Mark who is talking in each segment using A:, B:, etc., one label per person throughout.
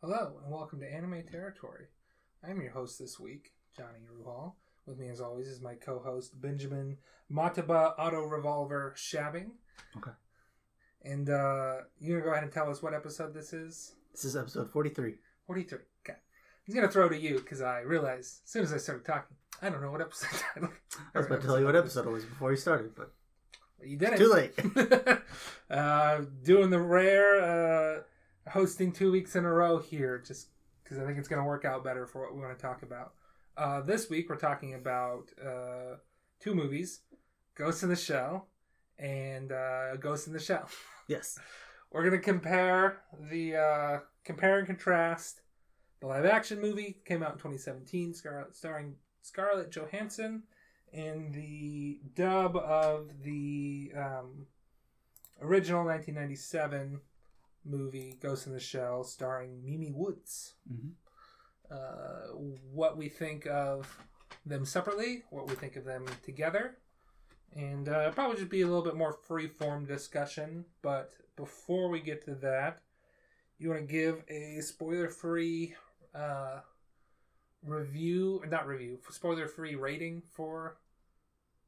A: Hello, and welcome to Anime Territory. I'm your host this week, Johnny Ruhal. With me, as always, is my co host, Benjamin Mataba Auto Revolver Shabbing.
B: Okay.
A: And uh, you going to go ahead and tell us what episode this is?
B: This is episode 43.
A: 43. Okay. I'm going to throw to you because I realized as soon as I started talking, I don't know what episode title.
B: I was about to tell you what episode it was before you started, but
A: You did it.
B: too late.
A: uh, doing the rare uh, hosting two weeks in a row here, just because I think it's going to work out better for what we want to talk about. Uh, this week we're talking about uh, two movies: Ghost in the Shell and uh, Ghost in the Shell.
B: yes.
A: We're going to compare the uh, compare and contrast. The live action movie came out in 2017, scar- starring Scarlett Johansson, and the dub of the um, original 1997 movie Ghost in the Shell, starring Mimi Woods.
B: hmm
A: Uh, what we think of them separately, what we think of them together, and uh, probably just be a little bit more free form discussion. But before we get to that, you want to give a spoiler free uh, review, not review, spoiler free rating for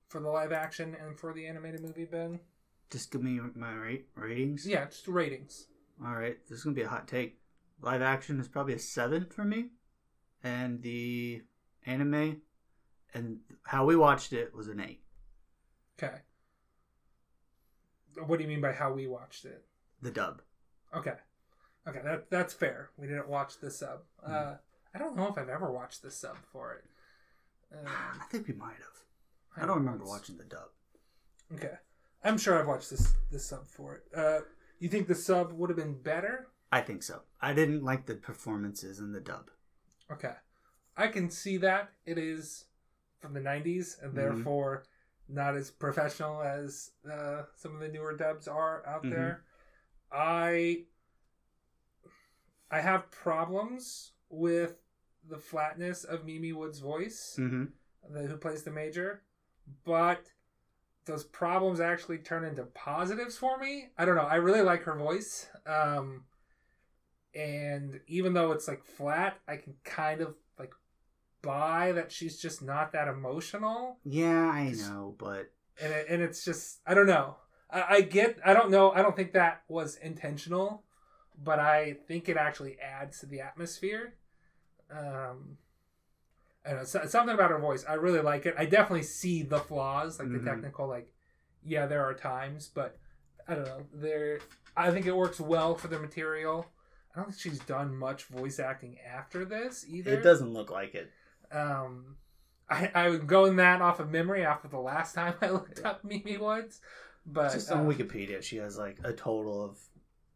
A: for the live action and for the animated movie, Ben?
B: Just give me my rate ratings.
A: Yeah, just ratings.
B: All right. This is going to be a hot take. Live action is probably a 7 for me. And the anime and how we watched it was an 8.
A: Okay. What do you mean by how we watched it?
B: The dub.
A: Okay. Okay, that that's fair. We didn't watch the sub. Uh, I don't know if I've ever watched the sub for it. Um,
B: I think we might have. I don't remember watching the dub.
A: Okay, I'm sure I've watched this this sub for it. Uh, you think the sub would have been better?
B: I think so. I didn't like the performances in the dub.
A: Okay, I can see that it is from the '90s and
B: Mhm.
A: therefore not as professional as uh, some of the newer dubs are out
B: Mhm.
A: there. I I have problems with the flatness of Mimi Wood's voice,
B: Mm-hmm.
A: the, who plays the major, but those problems actually turn into positives for me. I don't know. I really like her voice. Um, and even though it's like flat, I can kind of like buy that she's just not that emotional.
B: Yeah, I know, but
A: And, it, and it's just, I don't know. I, I get, I don't know. I don't think that was intentional, but I think it actually adds to the atmosphere. Um, I don't know, so, something about her voice. I really like it. I definitely see the flaws, like
B: Mhm.
A: the technical, like, yeah, there are times, but I don't know. There, I think it works well for the material. I don't think she's done much voice acting after this either.
B: it doesn't look like it.
A: Um, I I was going that off of memory after the last time I looked up Mimi Woods, but
B: Just on
A: uh,
B: Wikipedia, she has like a total of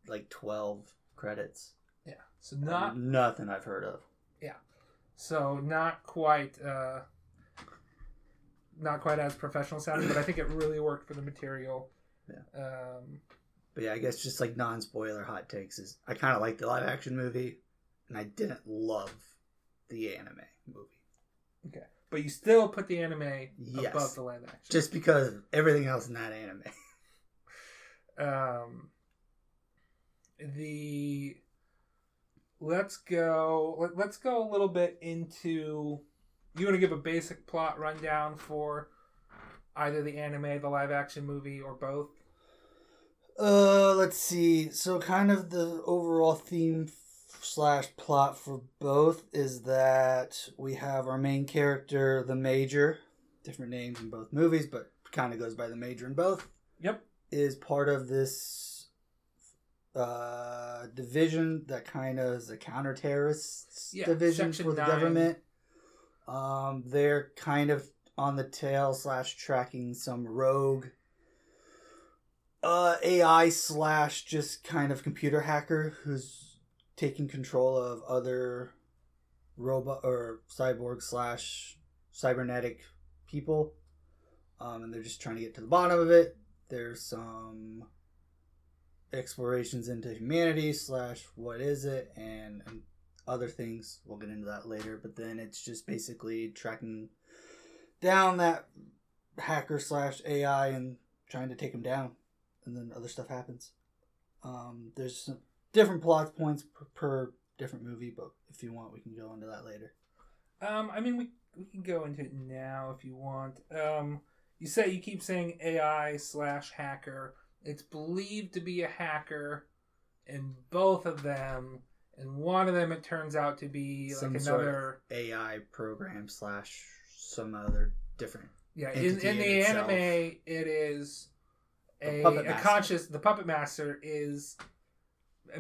B: like 12 credits.
A: yeah, so not
B: Nothing I've heard of.
A: So not quite uh, not quite as professional sounding, but I think it really worked for the material.
B: Yeah.
A: Um,
B: But yeah, I guess just like non spoiler hot takes is I kind of like the live action movie, and I didn't love the anime movie.
A: okay, but you still put the anime
B: Yes.
A: above the live action.
B: Just because of everything else in that anime.
A: um the let's go let, let's go a little bit into you want to give a basic plot rundown for either the anime the live action movie or both
B: Uh, let's see. So, kind of the overall theme slash plot for both is that we have our main character, the Major, different names in both movies, but kind of goes by the Major in both.
A: yep
B: is part of this uh, division that kind of is a counter-terrorist
A: Yeah,
B: division
A: Section
B: for the
A: 9.
B: government. Um, they're kind of on the tail slash tracking some rogue uh, AI slash just kind of computer hacker who's taking control of other robot or cyborg slash cybernetic people. Um, and they're just trying to get to the bottom of it. There's some explorations into humanity slash what is it and, and other things. We'll get into that later. But then it's just basically tracking down that hacker slash AI and trying to take him down. And then other stuff happens. Um, there's some different plot points per, per different movie, but if you want, we can go into that later.
A: Um, I mean, we we can go into it now if you want. Um, you say you keep saying AI slash hacker. It's believed to be a hacker in both of them, and one of them it turns out to be
B: Some
A: like
B: sort of
A: another.
B: AI program slash some other different.
A: Yeah, in, in the anime, it is a, a conscious. The puppet master is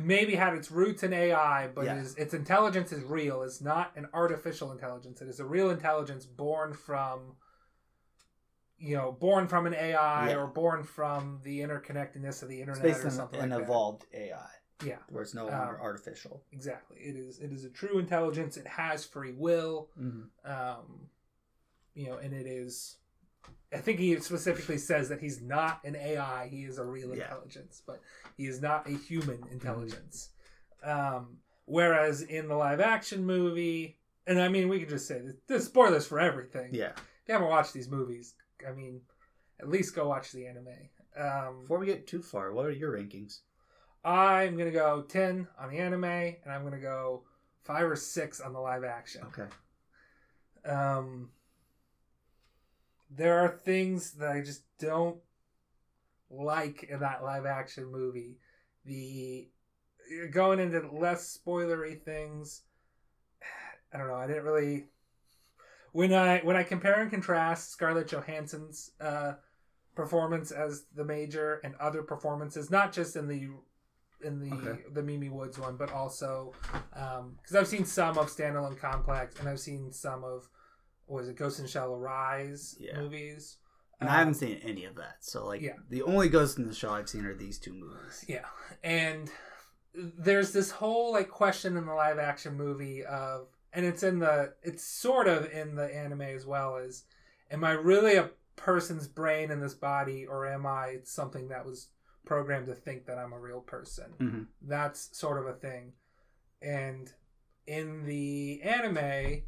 A: maybe had its roots in AI, but
B: Yeah.
A: it is, its intelligence is real. It's not an artificial intelligence. It is a real intelligence born from, you know, born from an AI
B: Yeah.
A: or born from the interconnectedness of the internet
B: based
A: or something
B: an
A: like that.
B: evolved AI
A: Yeah,
B: where it's no longer
A: Um,
B: artificial.
A: exactly. It is. It is a true intelligence. It has free will.
B: Mm-hmm.
A: um, you know, and it is. I think he specifically says that he's not an AI; he is a real
B: Yeah.
A: intelligence, but he is not a human intelligence. Um, whereas in the live-action movie, and I mean, we could just say this, there's spoilers for everything.
B: Yeah.
A: If you haven't watched these movies, I mean, at least go watch the anime. Um,
B: Before we get too far, what are your rankings?
A: I'm gonna go ten on the anime, and I'm gonna go five or six on the live-action.
B: Okay.
A: um there are things that I just don't like in that live action movie. The going into less spoilery things, I don't know. I didn't really when I when I compare and contrast Scarlett Johansson's uh, performance as the major and other performances, not just in the in the
B: Okay.
A: the Mimi Woods one, but also because I've seen some of Standalone Complex and I've seen some of what was it Ghost in the Shell Arise
B: Yeah.
A: movies.
B: And
A: Um,
B: I haven't seen any of that. So, like,
A: yeah.
B: the only Ghost in the Shell I've seen are these two movies.
A: Yeah, and there's this whole like question in the live action movie of, and it's in the, it's sort of in the anime as well as, am I really a person's brain in this body, or am I something that was programmed to think that I'm a real person?
B: Mhm.
A: That's sort of a thing, and in the anime.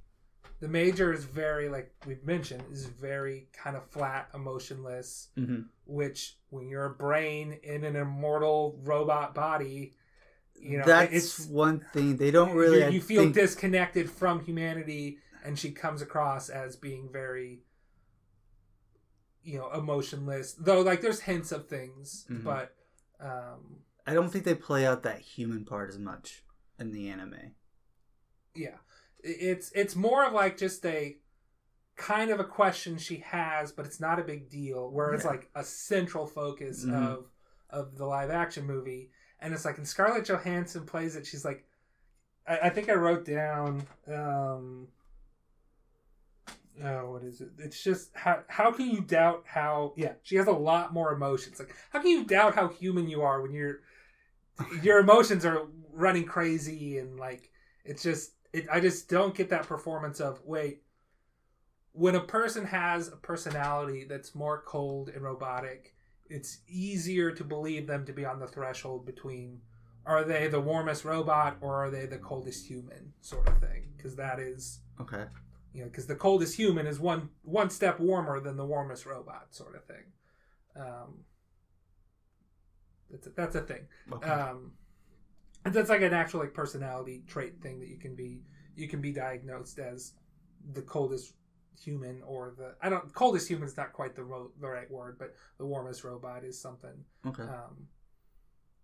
A: The major is very, like we've mentioned, is very kind of flat, emotionless
B: Mm-hmm.
A: which when you're a brain in an immortal robot body you know
B: That's
A: it's
B: one thing. They don't really.
A: you, you feel
B: think-
A: disconnected from humanity and she comes across as being very you know emotionless though like there's hints of things
B: Mhm.
A: but um
B: I don't think they play out that human part as much in the anime.
A: yeah it's it's more of like just a kind of a question she has but it's not a big deal where it's
B: Yeah.
A: like a central focus
B: Mhm.
A: of of the live action movie and it's like and scarlett johansson plays it she's like i, I think i wrote down um oh what is it? It's just how how can you doubt how yeah she has a lot more emotions. Like how can you doubt how human you are when you're your emotions are running crazy and like it's just it, i just don't get that performance of wait when a person has a personality that's more cold and robotic it's easier to believe them to be on the threshold between are they the warmest robot or are they the coldest human sort of thing because that is
B: Okay.
A: you know because the coldest human is one one step warmer than the warmest robot sort of thing um that's a, that's a thing
B: Okay.
A: um and that's like an actual like personality trait thing that you can be you can be diagnosed as the coldest human or the i don't coldest human is not quite the ro- the right word but the warmest robot is something
B: okay.
A: um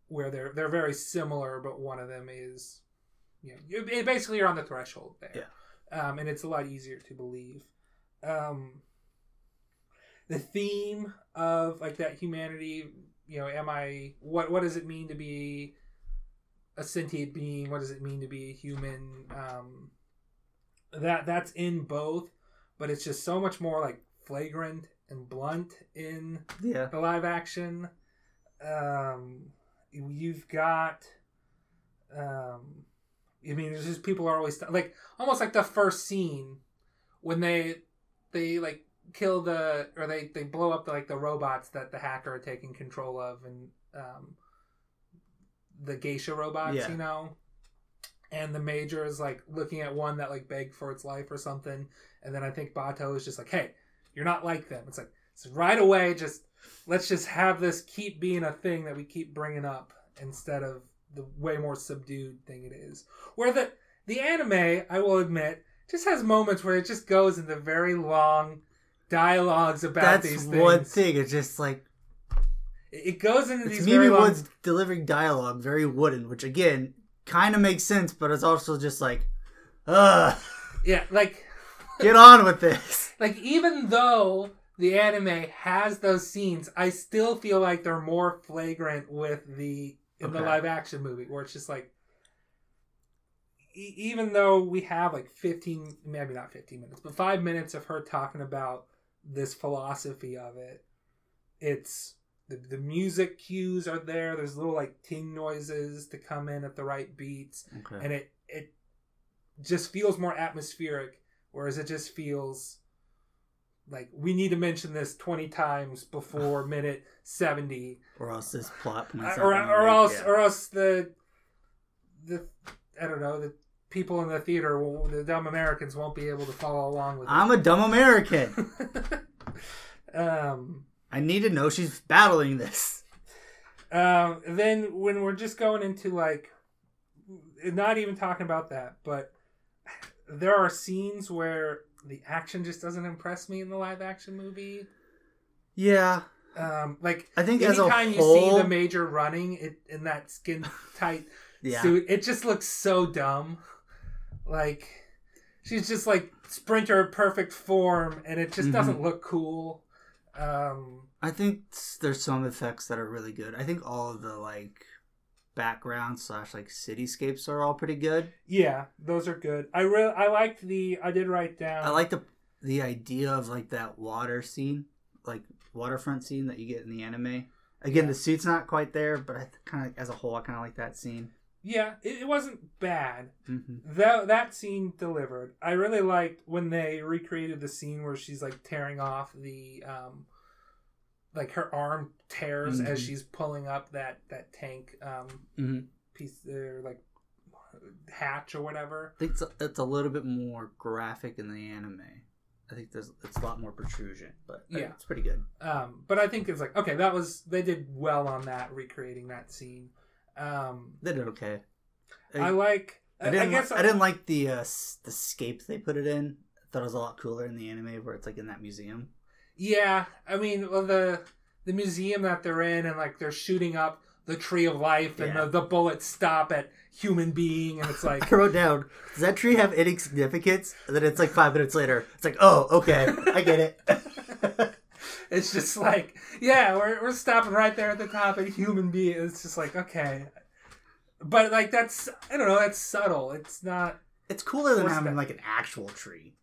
A: where they're they're very similar but one of them is you know you basically you're on the threshold there. Um and it's a lot easier to believe. Um the theme of like that humanity you know am i what what does it mean to be a sentient being? What does it mean to be a human? Um that that's in both but it's just so much more like flagrant and blunt in
B: yeah.
A: the live action um you've got um i mean there's just people are always like almost like the first scene when they they like kill the or they they blow up the, like the robots that the hacker are taking control of and um the geisha robots
B: Yeah.
A: you know and the major is like looking at one that like begged for its life or something and then i think Batou is just like hey you're not like them it's like so right away just let's just have this keep being a thing that we keep bringing up instead of the way more subdued thing it is. Where the the anime, I will admit, just has moments where it just goes into very long dialogues about
B: That's
A: these
B: one thing. It's just like
A: It it goes into
B: it's
A: these
B: Mimi
A: very long.
B: Woods delivering dialogue, very wooden, which again kind of makes sense, but it's also just like, ugh,
A: Yeah, like
B: get on with this.
A: like even though the anime has those scenes, I still feel like they're more flagrant with the in the live action movie, where it's just like. e- Even though we have like 15, maybe not 15 minutes, but five minutes of her talking about this philosophy of it, it's the, the music cues are there. There's little like ting noises to come in at the right beats
B: Okay.
A: and it it just feels more atmospheric whereas it just feels like we need to mention this 20 times before minute 70
B: Or else this plot
A: Uh,
B: points
A: or,
B: out
A: or
B: anyway,
A: else
B: yeah.
A: or else the the i don't know the people in the theater will, the dumb americans won't be able to follow along with
B: I'm a dumb American.
A: um
B: I need to know she's battling this.
A: Um, then when we're just going into like, not even talking about that, but there are scenes where the action just doesn't impress me in the live action movie.
B: Yeah,
A: Um, like
B: I think
A: anytime you
B: whole,
A: see the major running it in that skin tight
B: yeah,
A: suit, it just looks so dumb. Like she's just like sprinter perfect form, and it just
B: Mhm.
A: doesn't look cool. Um,
B: I think there's some effects that are really good. I think all of the like background slash like cityscapes are all pretty good.
A: yeah, those are good. I really I liked the. I did write down.
B: I like the the idea of like that water scene, like waterfront scene that you get in the anime. Again,
A: Yeah.
B: the suit's not quite there, but I kind of as a whole, I kind of like that scene.
A: Yeah, it, it wasn't bad.
B: hmm
A: That that scene delivered. I really liked when they recreated the scene where she's like tearing off the um like her arm tears as
B: Mhm.
A: she's pulling up that that tank um
B: hmm
A: piece or like hatch or whatever.
B: I think it's a, it's a little bit more graphic in the anime. I think there's it's a lot more protrusion, but
A: Yeah.
B: it's pretty good.
A: Um but I think it's like okay, that was they did well on that recreating that scene. Um
B: They did okay.
A: I like
B: I didn't.
A: I guess
B: I, didn't like the uh, the scape they put it in. I thought it was a lot cooler in the anime where it's like in that museum.
A: Yeah, I mean, well, the the museum that they're in, and like they're shooting up the tree of life, and
B: Yeah.
A: the, the bullets stop at human being, and it's like,
B: I wrote down, does that tree have any significance? And then it's like five minutes later, it's like, oh, okay, I get it.
A: it's just like, yeah, we're we're stopping right there at the top at human being. It's just like, okay, but like that's I don't know, that's subtle. It's not,
B: it's cooler than having
A: that-
B: like an actual tree.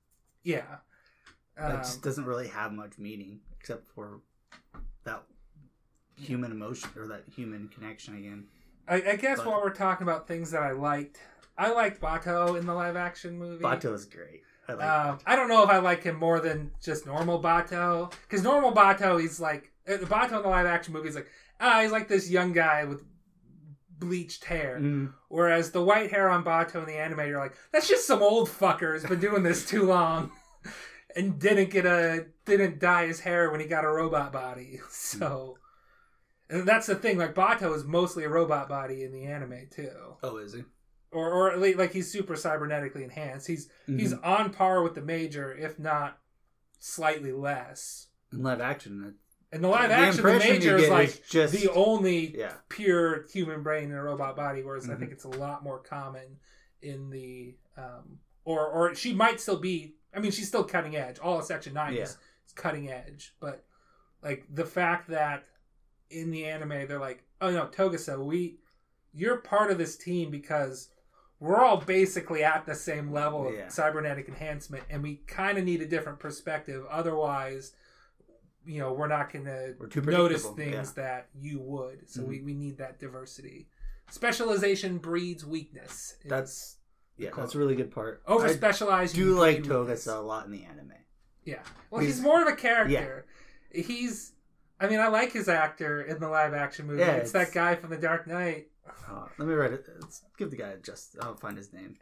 A: yeah.
B: That
A: Um,
B: just doesn't really have much meaning except for that human emotion or that human connection again.
A: I, I guess
B: but-
A: while we're talking about things that I liked, I liked Batou in the live action movie.
B: Batou is great. I like
A: Um, I don't know if I like him more than just normal Batou, because normal Batou, he's like uh, the Batou in the live action movie is like ah, he's like this young guy with bleached hair,
B: Mm,
A: whereas the white hair on Batou in the anime, you're like that's just some old fucker who's been doing this too long, and didn't get a didn't dye his hair when he got a robot body, so. And that's the thing. Like Batou is mostly a robot body in the anime too,
B: oh, is he?
A: Or or at least like he's super cybernetically enhanced. He's He's
B: Mhm.
A: on par with the major, if not slightly less.
B: in live action.
A: In the live
B: the
A: action, the major is like
B: is just
A: the only
B: yeah.
A: pure human brain in a robot body, whereas I
B: Mhm.
A: think it's a lot more common in the um, or or she might still be. I mean, she's still cutting edge. All of Section Nine
B: Yeah.
A: is, is cutting edge, but like the fact that in the anime they're like, oh no, Togusa, we you're part of this team because we're all basically at the same level of
B: Yeah.
A: cybernetic enhancement, and we kind of need a different perspective. Otherwise, you know, we're not going to notice things that you would. So
B: Mm-hmm.
A: we, we need that diversity. Specialization breeds weakness.
B: That's yeah,
A: quote.
B: that's a really good part.
A: over specialized
B: do like Togusa a lot in the anime.
A: Yeah. Well, he's,
B: He's-
A: more of a character. yeah. He's. I mean, I like his actor in the live action movie.
B: Yeah,
A: it's, that guy from The Dark Knight.
B: Uh, let me write it. Let's give the guy a just. I'll find his name.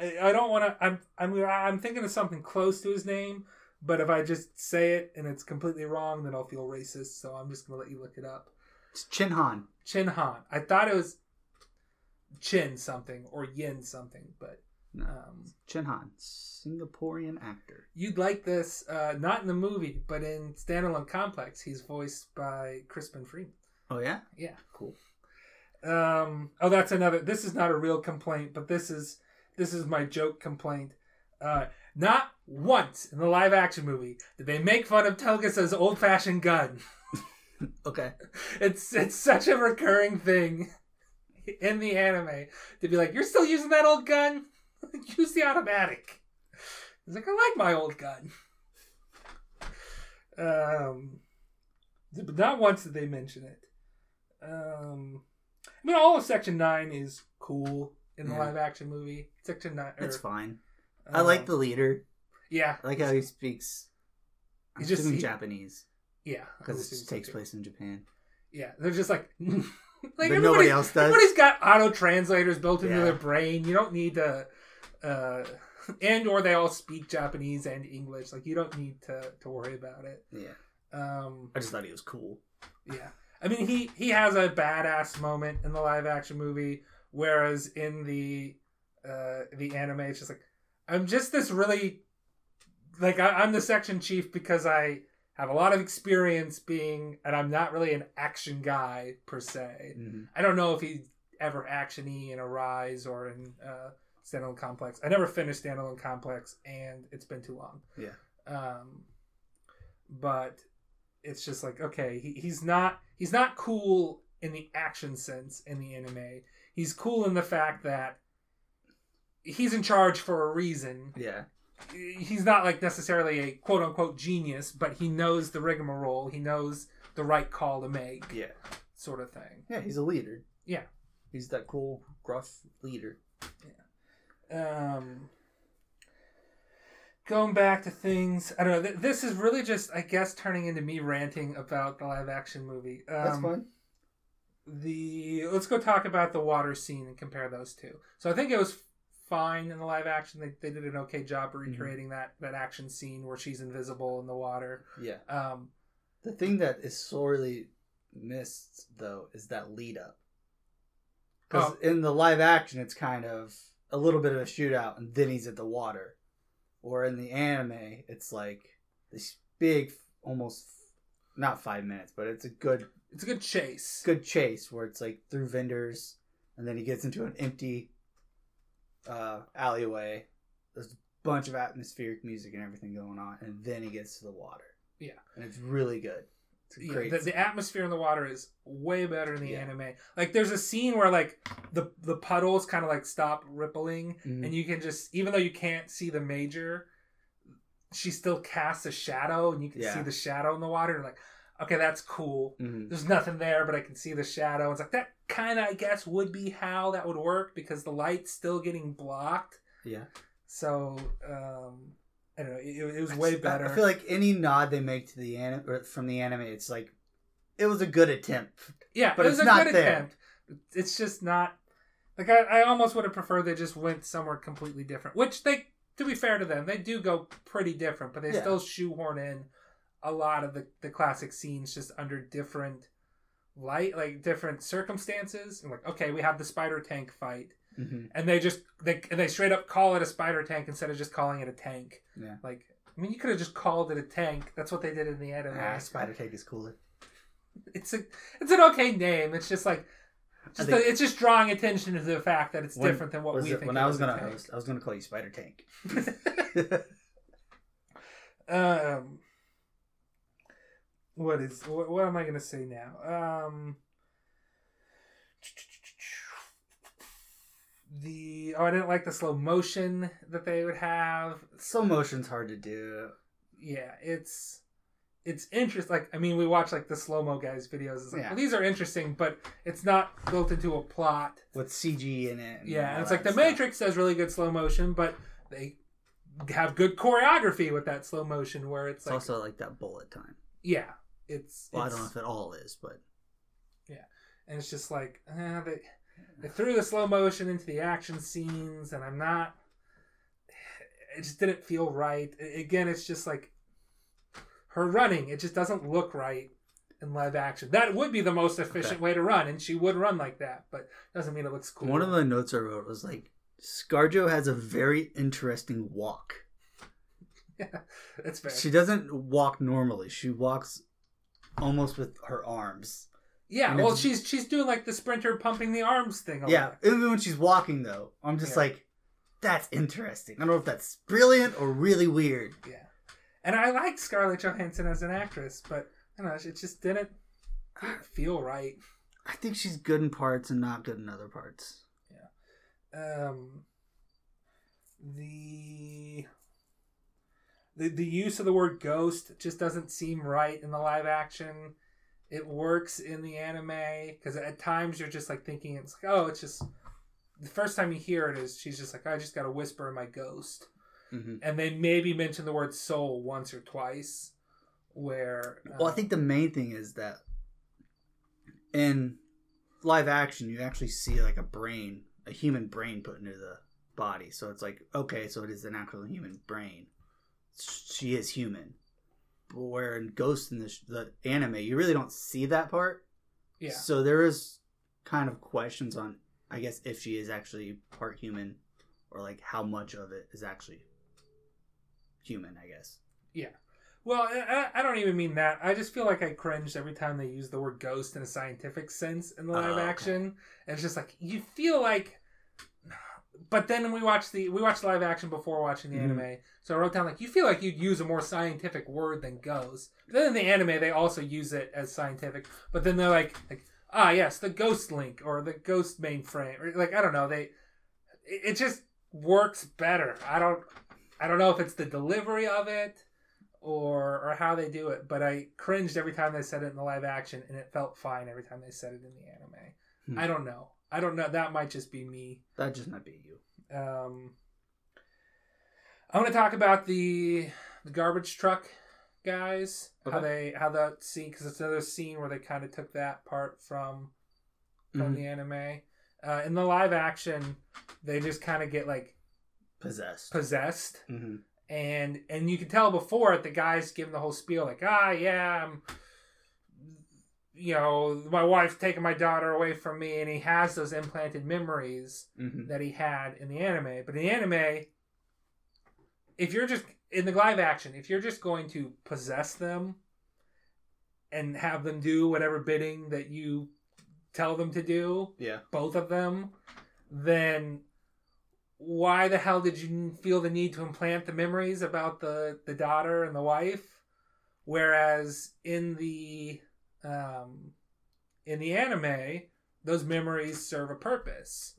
A: I don't want to. I'm. I'm. I'm thinking of something close to his name, but if I just say it and it's completely wrong, then I'll feel racist. So I'm just gonna let you look it up.
B: It's Chin Han.
A: Chin Han. I thought it was. Chin something or Yin something, but
B: No.
A: um,
B: Chin Han, Singaporean actor.
A: you'd like this uh, not in the movie, but in Standalone Complex, he's voiced by Crispin Freeman.
B: Oh yeah,
A: Yeah.
B: cool.
A: Um, oh, that's another. This is not a real complaint, but this is this is my joke complaint. Uh, not once in the live action movie did they make fun of Telga's old fashioned gun.
B: Okay.
A: It's it's such a recurring thing in the anime to be like, "You're still using that old gun? Use the automatic." He's like, "I like my old gun." Um, but not once did they mention it. Um, I mean, all of Section Nine is cool in the
B: Yeah.
A: live action movie. Section Nine, or,
B: It's fine. I like
A: um,
B: the leader.
A: yeah,
B: I like how he speaks. I'm
A: He just- he-
B: Japanese
A: yeah
B: because it takes place in Japan.
A: Yeah, they're just like like
B: nobody else does.
A: Everybody's got auto translators built into
B: Yeah.
A: their brain. You don't need to, uh, and or they all speak Japanese and English. Like you don't need to to worry about it.
B: Yeah,
A: Um,
B: I just thought he was cool.
A: yeah, I mean he he has a badass moment in the live action movie, whereas in the uh the anime it's just like I'm just this really like I, I'm the section chief because I have a lot of experience being and I'm not really an action guy per se.
B: Mhm.
A: I don't know if he's ever actiony in Arise or in uh, Standalone Complex. I never finished Standalone Complex, and it's been too long.
B: Yeah.
A: Um, but it's just like okay, he, he's not he's not cool in the action sense in the anime. He's cool in the fact that he's in charge for a reason.
B: Yeah,
A: He's not like necessarily a quote unquote genius, but he knows the rigmarole. He knows the right call to make,
B: yeah,
A: sort of thing.
B: yeah. He's a leader.
A: Yeah.
B: he's that cool, gruff leader. Yeah.
A: Um going back to things i don't know th- this is really just i guess turning into me ranting about the live action movie um,
B: That's fine.
A: the let's go talk about the water scene and compare those two so i think it was fine in the live action they, they did an okay job of recreating that that action scene where she's invisible in the water
B: Yeah.
A: um
B: The thing that is sorely missed though is that lead up. Because
A: Oh.
B: in the live action, it's kind of a little bit of a shootout, and then he's at the water. Or in the anime, it's like this big, almost not five minutes, but it's a good
A: it's a good chase
B: good chase where it's like through vendors, and then he gets into an empty uh, alleyway. There's a bunch of atmospheric music and everything going on, and then he gets to the water.
A: Yeah.
B: and it's really good.
A: Yeah, the, the atmosphere in the water is way better in the
B: Yeah.
A: anime. Like there's a scene where like the the puddles kind of like stop rippling,
B: Mhm.
A: and you can just even though you can't see the major, she still casts a shadow, and you can
B: Yeah.
A: see the shadow in the water. And like, okay, that's cool.
B: Mhm.
A: There's nothing there, but I can see the shadow. It's like that kind of I guess would be how that would work because the light's still getting blocked.
B: Yeah,
A: So um, I don't know. It, it was way better.
B: I feel like any nod they make to the anime or from the anime, it's like it was a good attempt.
A: Yeah,
B: But
A: it was
B: it's
A: a
B: not
A: good
B: there.
A: attempt. It's just not like I, I almost would have preferred they just went somewhere completely different. Which they, to be fair to them, they do go pretty different, but they
B: Yeah.
A: still shoehorn in a lot of the, the classic scenes just under different light, like different circumstances. And like, okay, we have the spider tank fight,
B: hmm
A: and they just they and they straight up call it a spider tank instead of just calling it a tank.
B: Yeah.
A: Like, I mean, you could have just called it a tank. That's what they did in the anime.
B: Ah, Spider Tank is cooler.
A: it's a it's an okay name. It's just like just
B: think-
A: the- it's just drawing attention to the fact that it's
B: When-
A: different than what we
B: it-
A: think.
B: when I was gonna
A: tank.
B: host, I was gonna call you Spider Tank.
A: um, what is what, what am I gonna say now? Um, the oh, I didn't like the slow motion that they would have.
B: Slow motion's hard to do.
A: Yeah, it's it's interesting. Like I mean, we watch like the slow mo guys videos. It's like,
B: Yeah.
A: well, these are interesting, but it's not built into a plot.
B: with CG in it.
A: Yeah, and it's like the
B: stuff.
A: Matrix does really good slow motion, but they have good choreography with that slow motion where it's
B: It's
A: like
B: also like that bullet time.
A: yeah, it's,
B: Well, I don't know if it all is, but yeah,
A: and it's just like eh, they they threw the slow motion into the action scenes, and I'm not. It just didn't feel right. Again, it's just like her running. It just doesn't look right. in live action. That would be the most efficient
B: Okay.
A: way to run, and she would run like that. But doesn't mean it looks cool.
B: One of the notes I wrote was like, ScarJo has a very interesting walk.
A: yeah, That's fair.
B: She doesn't walk normally. She walks almost with her arms.
A: Yeah,
B: and
A: well,
B: it's-
A: she's she's doing like the sprinter pumping the arms thing. a
B: Yeah, even when she's walking though, I'm just
A: Yeah.
B: like, that's interesting. I don't know if that's brilliant or really weird.
A: yeah. And I like Scarlett Johansson as an actress, but I don't know, it just didn't, didn't feel right.
B: I think she's good in parts and not good in other parts.
A: um the the the use of the word ghost just doesn't seem right in the live action. It works in the anime because at times you're just like thinking it's like oh it's just the first time you hear it is she's just like I just got to whisper in my ghost
B: Mm-hmm.
A: and they maybe mention the word soul once or twice where
B: Well, I
A: uh,
B: think the main thing is that in live action, you actually see like a brain, a human brain put into the body. So it's like, okay, so it is an actual human brain. She is human. Where in Ghost in the, sh- the anime, you really don't see that part.
A: yeah
B: So there is kind of questions on, I guess, if she is actually part human or like how much of it is actually human, I guess. Yeah.
A: Well, I, I don't even mean that. I just feel like I cringed every time they use the word ghost in a scientific sense in the oh, live
B: Oh, okay.
A: action. And it's just like you feel like. But then we watched the we watched live action before watching the
B: Mhm.
A: anime, so I wrote down like you feel like you'd use a more scientific word than ghost. But then in the anime, they also use it as scientific. But then they're like like ah yes, the ghost link or the ghost mainframe or like I don't know they. It, it just works better. I don't I don't know if it's the delivery of it or or how they do it, but I cringed every time they said it in the live action, and it felt fine every time they said it in the anime.
B: Hmm.
A: I don't know. I don't know. That might just be me.
B: That just might be you.
A: Um, I want to talk about the the garbage truck guys. How they how that scene because it's another scene where they kind of took that part from from
B: Mhm.
A: the anime. Uh, in the live action, they just kind of get like
B: Possessed.
A: possessed
B: hmm
A: and and you can tell before it the guy's giving the whole spiel like ah yeah I'm you know my wife's taking my daughter away from me and he has those implanted memories
B: hmm
A: that he had in the anime but in the anime if you're just in the live action if you're just going to possess them and have them do whatever bidding that you tell them to do
B: Yeah.
A: both of them, then why the hell did you feel the need to implant the memories about the the daughter and the wife? Whereas in the um, in the anime, those memories serve a purpose.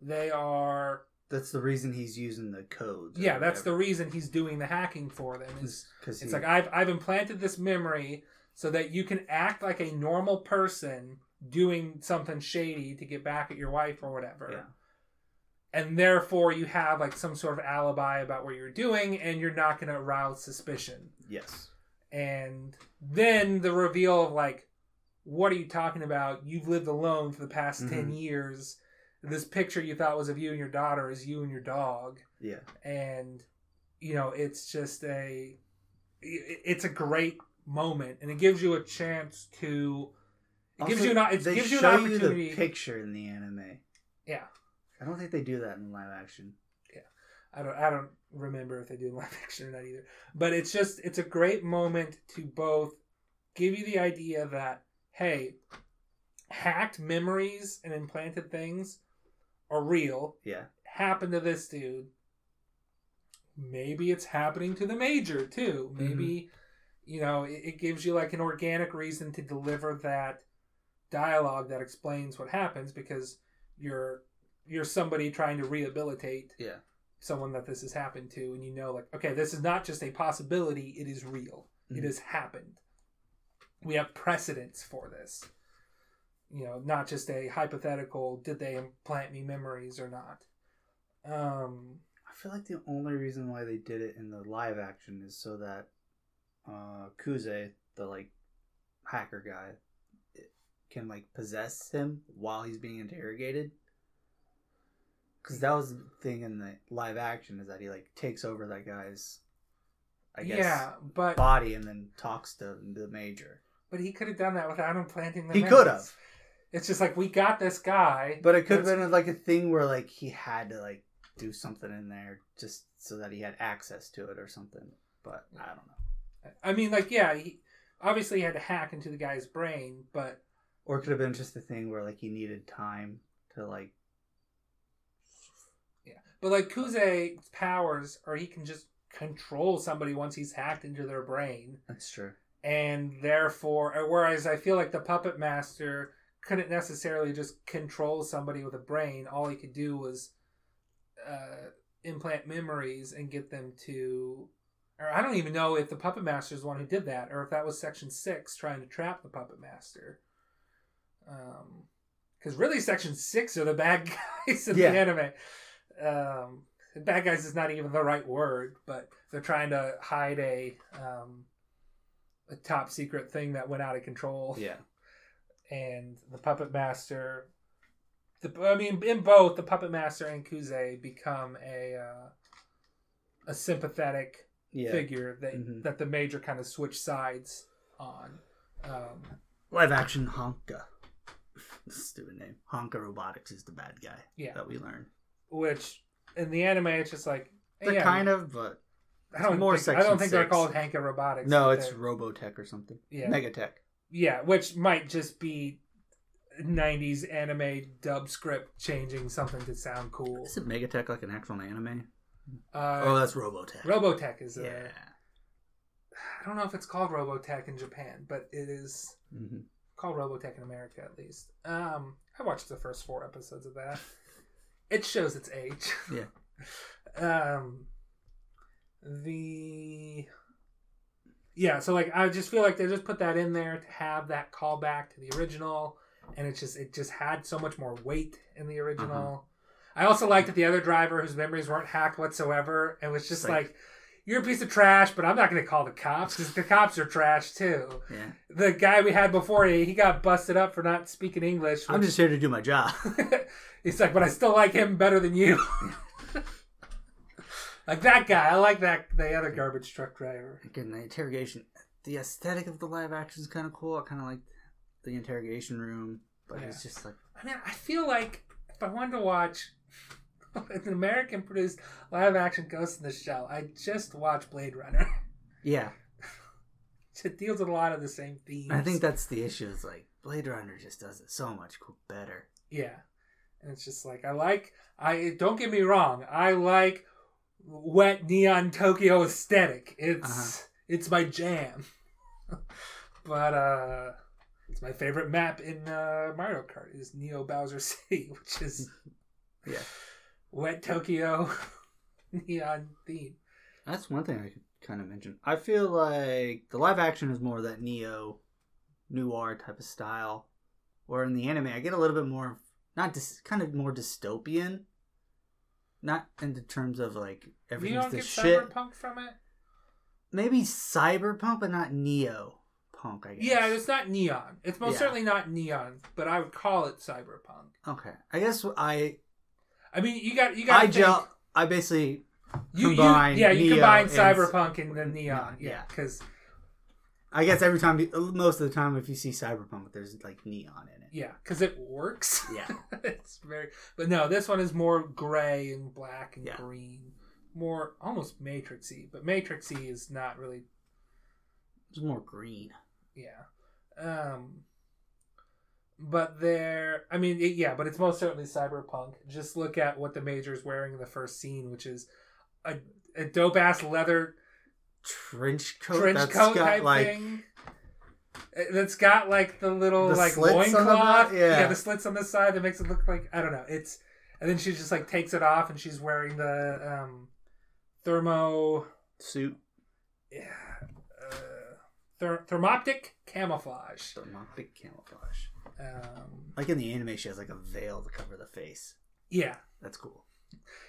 A: They are
B: That's the reason he's using the codes.
A: yeah, that's the reason he's doing the hacking for them. Is
B: because
A: it's like I've I've implanted this memory so that you can act like a normal person doing something shady to get back at your wife or whatever.
B: Yeah.
A: And therefore you have like some sort of alibi about what you're doing and you're not going to arouse suspicion.
B: yes.
A: And then the reveal of like what are you talking about? You've lived alone for the past 10
B: Mhm.
A: years. This picture you thought was of you and your daughter is you and your dog
B: Yeah.
A: and you know it's just a it's a great moment and it gives you a chance to it gives you an it
B: they
A: gives you an opportunity
B: the picture in the anime.
A: yeah
B: I don't think they do that in live action. Yeah.
A: I don't i don't remember if they do live action or not either but it's just it's a great moment to both give you the idea that hey hacked memories and implanted things are real
B: Yeah.
A: happened to this dude. Maybe it's happening to the major too. Mm-hmm. Maybe you know it, it gives you like an organic reason to deliver that dialogue that explains what happens because you're you're somebody trying to rehabilitate
B: Yeah.
A: Someone that this has happened to, and you know like okay, this is not just a possibility; it is real. It
B: Mhm.
A: has happened. We have precedents for this. You know, not just a hypothetical. Did they implant me memories or not? Um,
B: I feel like the only reason why they did it in the live action is so that uh Kuze, the like hacker guy, can like possess him while he's being interrogated. Because that was the thing in the live action is that he like takes over that guy's, I guess,
A: yeah, but
B: body and then talks to the major.
A: But he could have done that without him planting the.
B: He could have.
A: It's just like we got this guy,
B: But it could have been like a thing where like he had to like do something in there just so that he had access to it or something. But I don't know.
A: I mean, like, yeah, he obviously he had to hack into the guy's brain, but
B: Or it could have been just a thing where like he needed time to like
A: but like Kuze's powers, or he can just control somebody once he's hacked into their brain,
B: That's true.
A: and therefore, uh, whereas I feel like the puppet master couldn't necessarily just control somebody with a brain. All he could do was uh, implant memories and get them to. Or I don't even know if the puppet master is the one who did that, or if that was Section Six trying to trap the puppet master. Um, because really, Section Six are the bad guys in
B: Yeah.
A: the anime. Um, bad guys is not even the right word, but they're trying to hide a um, a top secret thing that went out of control
B: Yeah.
A: and the puppet master the I mean in both the puppet master and Kuze become a uh, a sympathetic
B: Yeah.
A: figure that
B: Mhm.
A: that the major kind of switch sides on um,
B: Live action Hanka. Stupid name. Hanka Robotics is the bad guy
A: yeah
B: that we learned.
A: Which in the anime it's just like
B: They're
A: yeah,
B: kind of, but
A: I don't
B: more
A: think, I don't think they're
B: six.
A: called Hanka Robotics
B: no, it's
A: they're-
B: Robotech or something.
A: yeah
B: Megatech.
A: yeah which might just be 90s anime dub script changing something to sound cool
B: Is it Megatech like an actual anime?
A: uh,
B: oh, that's Robotech.
A: Robotech is
B: yeah.
A: I don't know if it's called Robotech in Japan, but it is
B: hmm
A: called Robotech in America at least. Um, I watched the first four episodes of that. It shows its age.
B: Yeah.
A: um, the yeah, so like I just feel like they just put that in there to have that callback to the original, and it just it just had so much more weight in the original. I also liked that the other driver whose memories weren't hacked whatsoever, and was just
B: Like-
A: like, "You're a piece of trash," but I'm not going to call the cops because the cops are trash too.
B: Yeah.
A: The guy we had before, he, got busted up for not speaking English.
B: I'm just here to do my job.
A: He's like, but I still like him better than you. like that guy, I like that the other garbage truck driver.
B: Again, the interrogation, the aesthetic of the live action is kind of cool. I kind of like the interrogation room, but it's just like
A: I mean, I feel like if I wanted to watch an American produced live action Ghost in the Shell, I just watched Blade Runner.
B: yeah.
A: it deals with a lot of the same themes.
B: I think that's the issue. Is like Blade Runner just does it so much better.
A: Yeah. And it's just like I like I don't get me wrong, I like wet neon Tokyo aesthetic. It's
B: Uh-huh.
A: it's my jam. but uh it's my favorite map in uh Mario Kart is Neo Bowser City, which is
B: Yeah.
A: Wet Tokyo neon theme.
B: That's one thing I could kind of mention. I feel like the live action is more that neo noir type of style, or in the anime I get a little bit more not dis- kind of more dystopian. Not in the terms of like
A: You
B: everything's
A: don't get
B: shit.
A: cyberpunk from it?
B: Maybe cyberpunk, but not neo punk. I guess.
A: Yeah, it's not neon. It's most
B: Yeah.
A: certainly not neon, but I would call it cyberpunk.
B: Okay, I guess I
A: I mean, you got you got
B: I gel. I basically
A: You, you
B: combine
A: yeah, you
B: Neo
A: combine
B: and-
A: cyberpunk and the neon, yeah,
B: yeah.
A: because
B: I guess every time most of the time if you see cyberpunk, there's like neon in it.
A: yeah, because it works.
B: Yeah.
A: it's very, but no, this one is more gray and black and
B: Yeah.
A: green, more almost matrixy, but matrixy is not really,
B: It's more green.
A: yeah. Um, but there, I mean, it, yeah, but it's most certainly cyberpunk. Just look at what the major's wearing in the first scene, which is a, a dope ass leather
B: Trench coat.
A: trench
B: that's
A: coat
B: got,
A: type
B: like,
A: thing. That's got like the little
B: The
A: like
B: slits on the
A: loincloth.
B: back? Yeah.
A: the slits on the side that makes it look like I don't know. It's and then she just like takes it off and she's wearing the um thermo
B: suit.
A: yeah, ther- thermoptic camouflage.
B: Thermoptic camouflage.
A: Um,
B: Like in the anime, she has like a veil to cover the face.
A: yeah.
B: That's cool.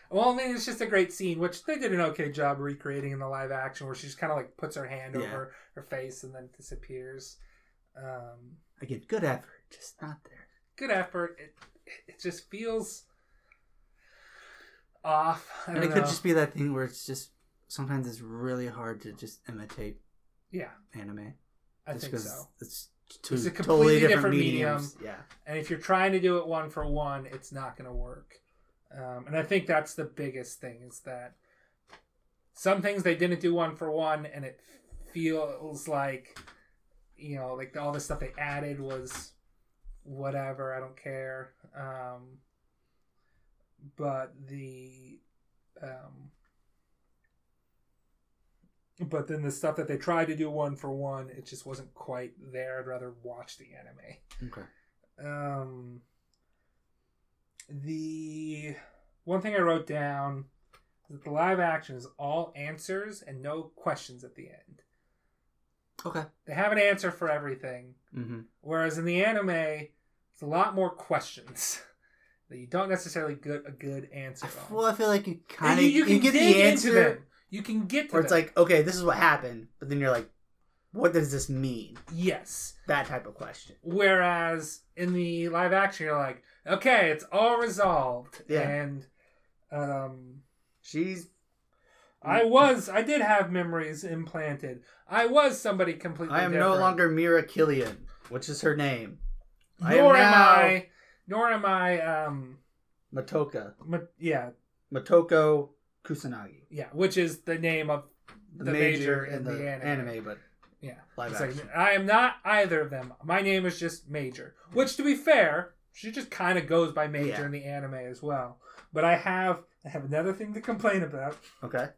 A: Well, I mean, it's just a great scene, which they did an okay job recreating in the live action, where she just kind of like puts her hand
B: Yeah.
A: over her face and then disappears. Um,
B: Again, good effort, just not there.
A: good effort. It it just feels off. I
B: And it could just be that thing where it's just sometimes it's really hard to just imitate
A: yeah,
B: anime.
A: I
B: just
A: think
B: 'cause
A: so.
B: It's two
A: It's a
B: totally
A: completely
B: different,
A: different
B: mediums. Yeah.
A: And if you're trying to do it one for one, it's not going to work. Um, and I think that's the biggest thing is that some things they didn't do one for one, and it feels like, you know, like all the stuff they added was whatever. I don't care. Um, but the, um, but then the stuff that they tried to do one for one, it just wasn't quite there. I'd rather watch the anime.
B: Okay.
A: Um, the one thing I wrote down is that the live action is all answers and no questions at the end.
B: Okay.
A: They have an answer for everything,
B: Mm-hmm.
A: whereas in the anime, it's a lot more questions that you don't necessarily get a good answer on.
B: Well, I feel like you kind of
A: you,
B: you,
A: you
B: get the
A: into
B: answer,
A: them. You can get to
B: or it's
A: them.
B: like, okay, this is what happened, but then you're like, what does this mean?
A: yes.
B: That type of question.
A: Whereas in the live action, you're like, okay, it's all resolved.
B: Yeah.
A: And um,
B: She's
A: I was, I did have memories implanted. I was somebody completely
B: I am
A: different.
B: no longer Mira Killian, which is her name. I am
A: Nor am
B: now-
A: I, nor am I, um,
B: Motoko.
A: ma- yeah,
B: Motoko Kusanagi.
A: yeah, which is the name of
B: The,
A: The
B: major,
A: major
B: in the,
A: the
B: anime.
A: anime.
B: but
A: yeah.
B: live
A: It's
B: action.
A: like I am not either of them. My name is just Major, which to be fair, she just kind of goes by Major
B: Yeah.
A: in the anime as well. But I have, I have another thing to complain about.
B: okay.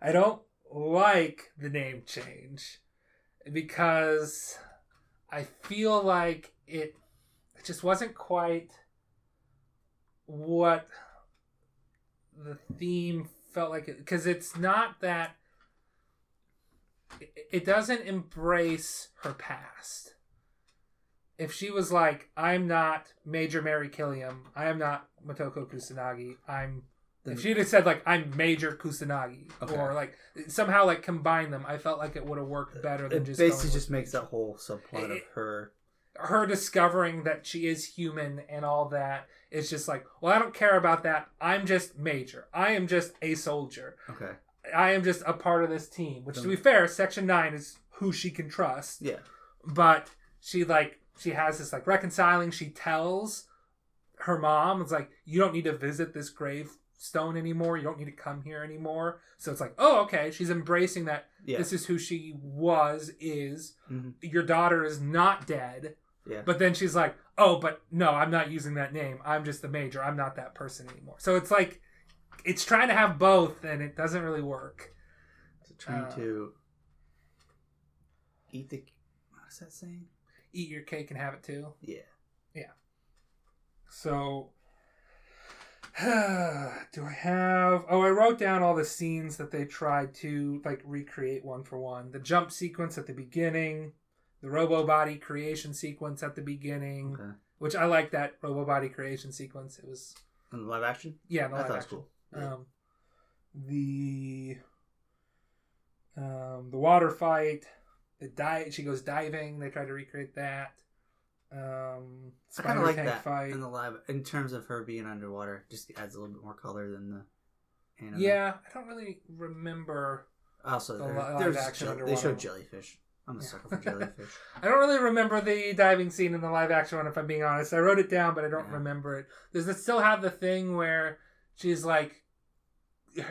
A: I don't like the name change because I feel like it, it just wasn't quite what the theme felt like because it's not that it, it doesn't embrace her past if she was like i'm not major mira killian i am not motoko kusanagi i'm if she'd have said like I'm Major Kusanagi
B: Okay.
A: or like somehow like combine them, I felt like it would have worked better than
B: It
A: just
B: basically just makes that whole subplot of her.
A: her discovering that she is human and all that. It's just like, well, I don't care about that. I'm just Major. I am just a soldier.
B: Okay.
A: I am just a part of this team. Which, to be fair, Section Nine is who she can trust.
B: Yeah.
A: But she like she has this like reconciling. She tells her mom, "It's like you don't need to visit this gravestone anymore. You don't need to come here anymore." So it's like, oh, okay. She's embracing that
B: Yeah.
A: this is who she was. Is
B: Mhm.
A: your daughter is not dead?
B: Yeah.
A: But then she's like, oh, but no, I'm not using that name. I'm just the major. I'm not that person anymore. So it's like, it's trying to have both, and it doesn't really work.
B: So trying
A: Uh,
B: to eat the. What's that saying?
A: Eat your cake and have it too.
B: Yeah. Yeah.
A: So, do I have? Oh, I wrote down all the scenes that they tried to like recreate one for one. The jump sequence at the beginning, the Robo Body creation sequence at the beginning,
B: Okay.
A: which I like that Robo Body creation sequence. It was
B: the live action.
A: yeah, the
B: I
A: live
B: thought it was cool.
A: Um, the um, the water fight, the dive. She goes diving. They try to recreate that. Um,
B: I kind of like that
A: fight.
B: in the live in terms of her being underwater. Just adds a little bit more color than the anime.
A: Yeah, I don't really remember.
B: Also,
A: The live
B: there's
A: action
B: jell- they
A: underwater.
B: showed jellyfish. I'm a sucker for jellyfish.
A: I don't really remember the diving scene in the live action one. If I'm being honest, I wrote it down, but I don't
B: Yeah.
A: remember it. Does it still have the thing where she's like,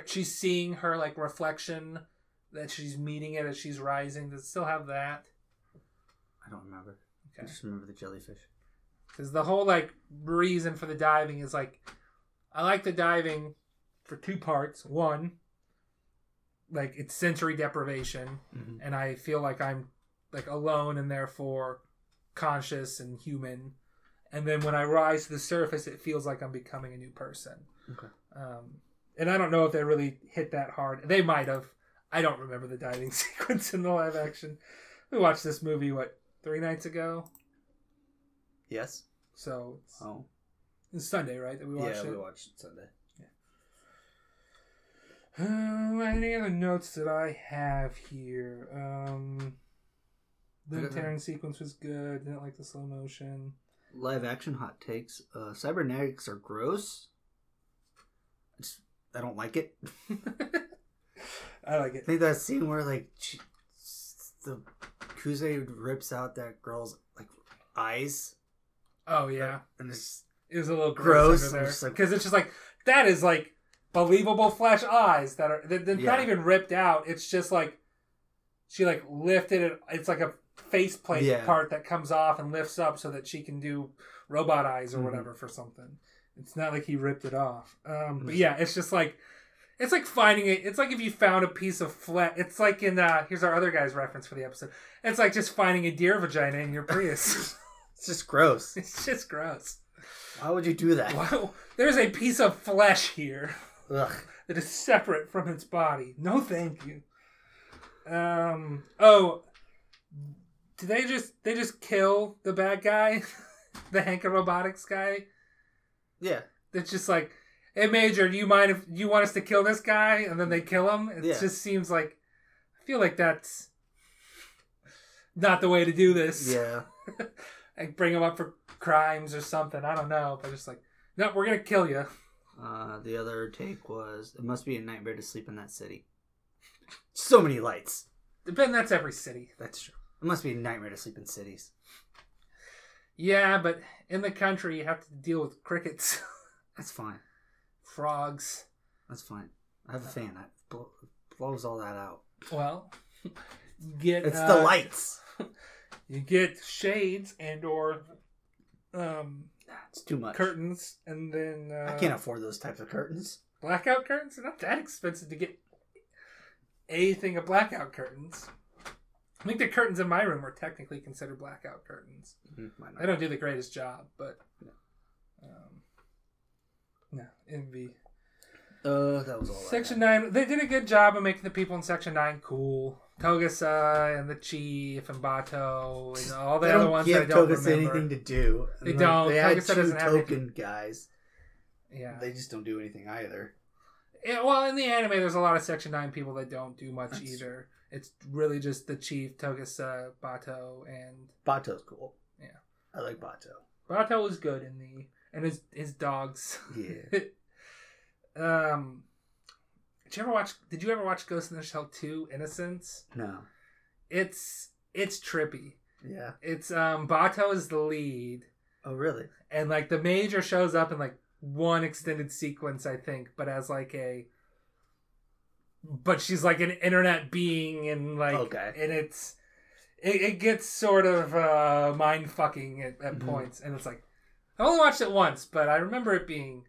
A: she's seeing her like reflection that she's meeting it as she's rising? Does it still have that?
B: I don't remember. I
A: Okay.
B: just remember the jellyfish.
A: Because the whole like reason for the diving is like, I like the diving for two parts. One, like it's sensory deprivation,
B: Mhm.
A: and I feel like I'm like alone and therefore conscious and human. And then when I rise to the surface, it feels like I'm becoming a new person.
B: Okay.
A: Um, and I don't know if they really hit that hard. They might have. I don't remember the diving sequence in the live action. We watched this movie what three nights ago,
B: Yes.
A: so it's,
B: Oh.
A: it's Sunday, right? That we watched
B: yeah,
A: it.
B: we watched it Sunday.
A: Uh, any other notes that I have here? Um, the. Terran sequence was good. Didn't like the slow motion.
B: Live action hot takes. Uh, cybernetics are gross. I, I don't like it.
A: I like
B: I
A: it.
B: think that scene where like she, the Kuze rips out that girl's like eyes,
A: Oh yeah,
B: and it's
A: it was a little
B: Gross.
A: there
B: like-
A: because it's just like that is like believable flesh eyes that are they're, they're not even ripped out. It's just like she like lifted it. It's like a faceplate
B: Yeah.
A: part that comes off and lifts up so that she can do robot eyes or
B: Mhm.
A: whatever for something. It's not like he ripped it off. Um, but
B: Mhm.
A: yeah, it's just like it's like finding it. It's like if you found a piece of flesh. It's like in uh here's our other guy's reference for the episode. It's like just finding a deer vagina in your Prius.
B: it's just gross.
A: it's just gross.
B: Why would you do that?
A: Wow, there's a piece of flesh here
B: Ugh.
A: that is separate from its body. No, thank you. Um. Oh, do they just they just kill the bad guy, the Hanka Robotics guy?
B: Yeah.
A: It's just like, hey, Major, do you mind if you want us to kill this guy? And then they kill him. It
B: Yeah.
A: just seems like I feel like that's not the way to do this.
B: Yeah.
A: like bring him up for crimes or something. I don't know, but just like, no, we're gonna kill you.
B: Uh, the other take was it must be a nightmare to sleep in that city. So many lights.
A: Ben, that's every city.
B: That's true. It must be a nightmare to sleep in cities.
A: Yeah, but in the country, you have to deal with crickets,
B: That's fine.
A: frogs.
B: That's fine. I have a fan. That bl- blows all that out.
A: Well, you get
B: It's
A: uh,
B: the lights.
A: You get shades and or um,
B: It's too much.
A: curtains, and then uh,
B: I can't afford those types of curtains.
A: blackout curtains. They're not that expensive to get anything of blackout curtains. I think the curtains in my room are technically considered blackout curtains.
B: Mm, Why
A: They don't do the greatest job, but um, no, be
B: Uh, that was all.
A: Section. Nine. They did a good job of making the people in Section Nine cool. Togusa and the Chief and Batou and all the
B: They
A: other ones that I don't
B: Togus
A: remember.
B: anything to do.
A: They
B: And,
A: don't.
B: They had
A: Togusa
B: two
A: doesn't have anything-
B: token guys.
A: Yeah.
B: They just don't do anything either.
A: yeah. Well, in the anime, there's a lot of Section Nine people that don't do much
B: That's-
A: either. It's really just the Chief, Togusa, Batou, and
B: Batou's cool.
A: Yeah.
B: I like Batou.
A: Batou was good in the and his his dogs.
B: Yeah.
A: um. Did you ever watch? Did you ever watch Ghost in the Shell Two: Innocence?
B: No.
A: It's it's trippy.
B: Yeah.
A: It's um Batou is the lead,
B: Oh, really?
A: and like the major shows up in like one extended sequence, I think, but as like a, but she's like an internet being, and like,
B: Okay.
A: and it's it, it gets sort of uh mind fucking at, at
B: Mhm.
A: points, and it's like I only watched it once, but I remember it being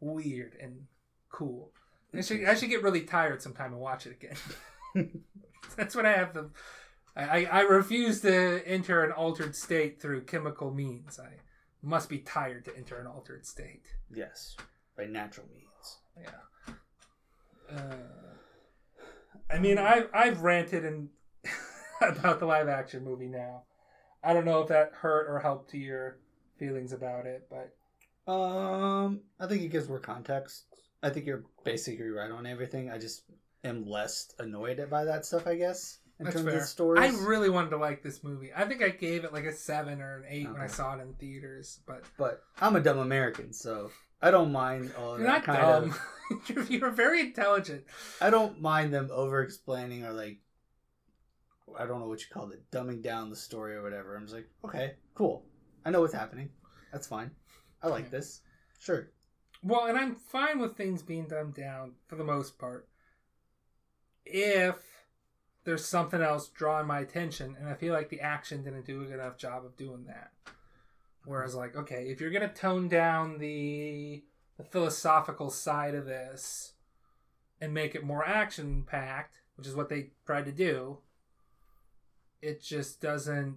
A: weird and cool. I should I should get really tired sometime and watch it again. That's what I have the. I, I refuse to enter an altered state through chemical means. I must be tired to enter an altered state.
B: Yes. By natural means.
A: Yeah. Uh, I mean, I've I've ranted and about the live action movie now. I don't know if that hurt or helped to your feelings about it, but
B: Um, I think it gives more context. I think you're basically right on everything. I just am less annoyed by that stuff. I guess in
A: that's
B: terms
A: fair.
B: of stories.
A: I really wanted to like this movie. I think I gave it like a seven or an eight when I saw it in theaters, but
B: but I'm a dumb American, so I don't mind all of
A: you're
B: that
A: not
B: kind
A: dumb.
B: of.
A: you're, very intelligent.
B: I don't mind them over explaining or like I don't know what you called it, dumbing down the story or whatever. I'm just like, okay, cool. I know what's happening. That's fine. I like
A: Yeah.
B: this. Sure.
A: Well, and I'm fine with things being dumbed down for the most part. If there's something else drawing my attention, and I feel like the action didn't do a good enough job of doing that. Whereas, like, okay, if you're gonna tone down the the philosophical side of this and make it more action packed, which is what they tried to do, it just doesn't.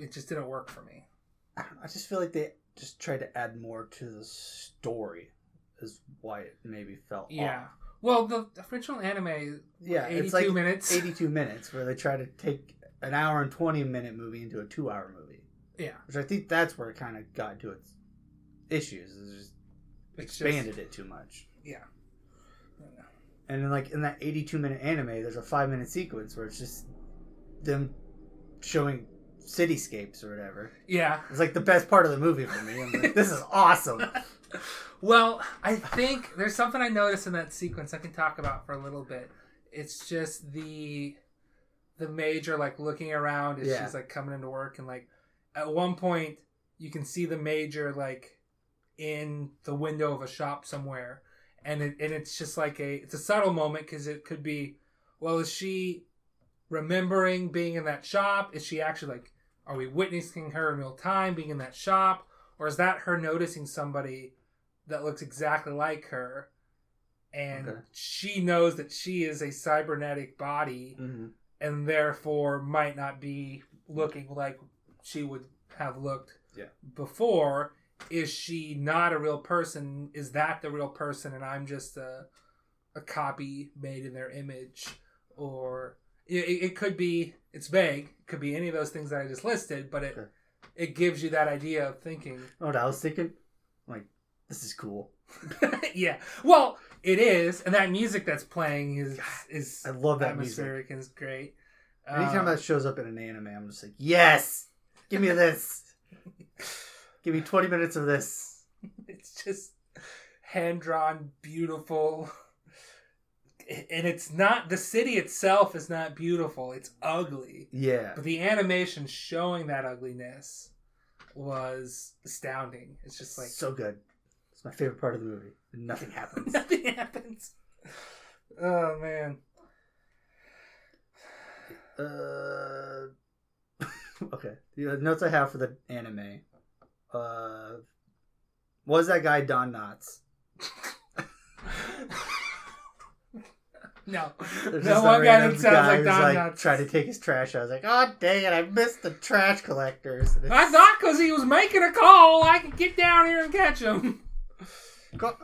A: It just didn't work for me.
B: I, know, I just feel like they just tried to add more to the story, is why it maybe felt
A: Yeah.
B: off.
A: Well, the original anime,
B: Yeah,
A: 82
B: it's like
A: minutes.
B: 82 minutes where they try to take an hour and 20 minute movie into a two hour movie,
A: Yeah,
B: which I think that's where it kind of got to its issues. Is just
A: it's
B: expanded it too much.
A: yeah.
B: And then, like in that 82 minute anime, there's a five minute sequence where it's just them showing cityscapes or whatever.
A: Yeah.
B: It's like the best part of the movie for me. I'm like, this is awesome.
A: Well, I think there's something I noticed in that sequence I can talk about for a little bit. It's just the the major like looking around as
B: Yeah.
A: she's like coming into work and like at one point you can see the major like in the window of a shop somewhere and it, and it's just like a it's a subtle moment because it could be well is she remembering being in that shop is she actually like are we witnessing her in real time being in that shop or is that her noticing somebody that looks exactly like her and
B: Okay.
A: she knows that she is a cybernetic body
B: Mm-hmm.
A: and therefore might not be looking like she would have looked
B: Yeah.
A: before is she not a real person is that the real person and i'm just a, a copy made in their image or it it could be it's vague it could be any of those things that i just listed but it
B: Okay.
A: it gives you that idea of thinking
B: Oh, I was thinking, like, this is cool.
A: yeah well it is and that music that's playing is is
B: I love that music.
A: atmospheric and is great
B: Anytime
A: Um,
B: that shows up in an anime, I'm just like, yes, give me this. give me 20 minutes of this.
A: it's just hand drawn, beautiful. And it's not the city itself is not beautiful. It's ugly.
B: Yeah.
A: But the animation showing that ugliness was astounding. It's just like
B: so good. It's my favorite part of the movie. Nothing happens.
A: nothing happens. Oh man.
B: uh, okay. The notes I have for the anime. Uh, was that guy Don Knotts?
A: no.
B: There's
A: No one guy that sounds
B: guy
A: like Don
B: like,
A: Knotts.
B: Trying to take his trash. I was like, oh dang it! I missed the trash collectors.
A: I thought because he was making a call, I could get down here and catch him.
B: Go-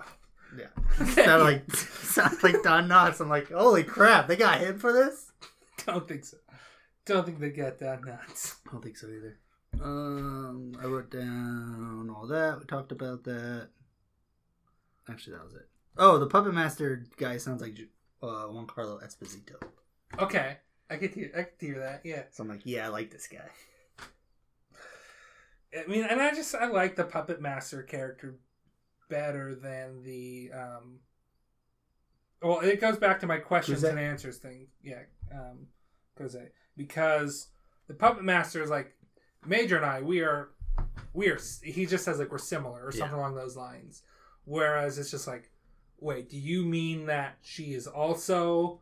B: Yeah. sounded like sounded like Don Knotts. I'm like, holy crap, they got him for this?
A: Don't think so. Don't think they got Don Knotts.
B: I don't think so either. Um, I wrote down all that. We talked about that. Actually, that was it. Oh, the puppet master guy sounds like uh, Giancarlo Esposito.
A: Okay, I to hear, I to hear that. Yeah,
B: So I'm like, yeah, I like this guy.
A: I mean, and I just I like the puppet master character better than the. um Well, it goes back to my questions and answers thing. Yeah, um Kuze. because the puppet master is like Major and I. We are, we are. He just says like we're similar or something along those lines. Whereas it's just like, wait, do you mean that she is also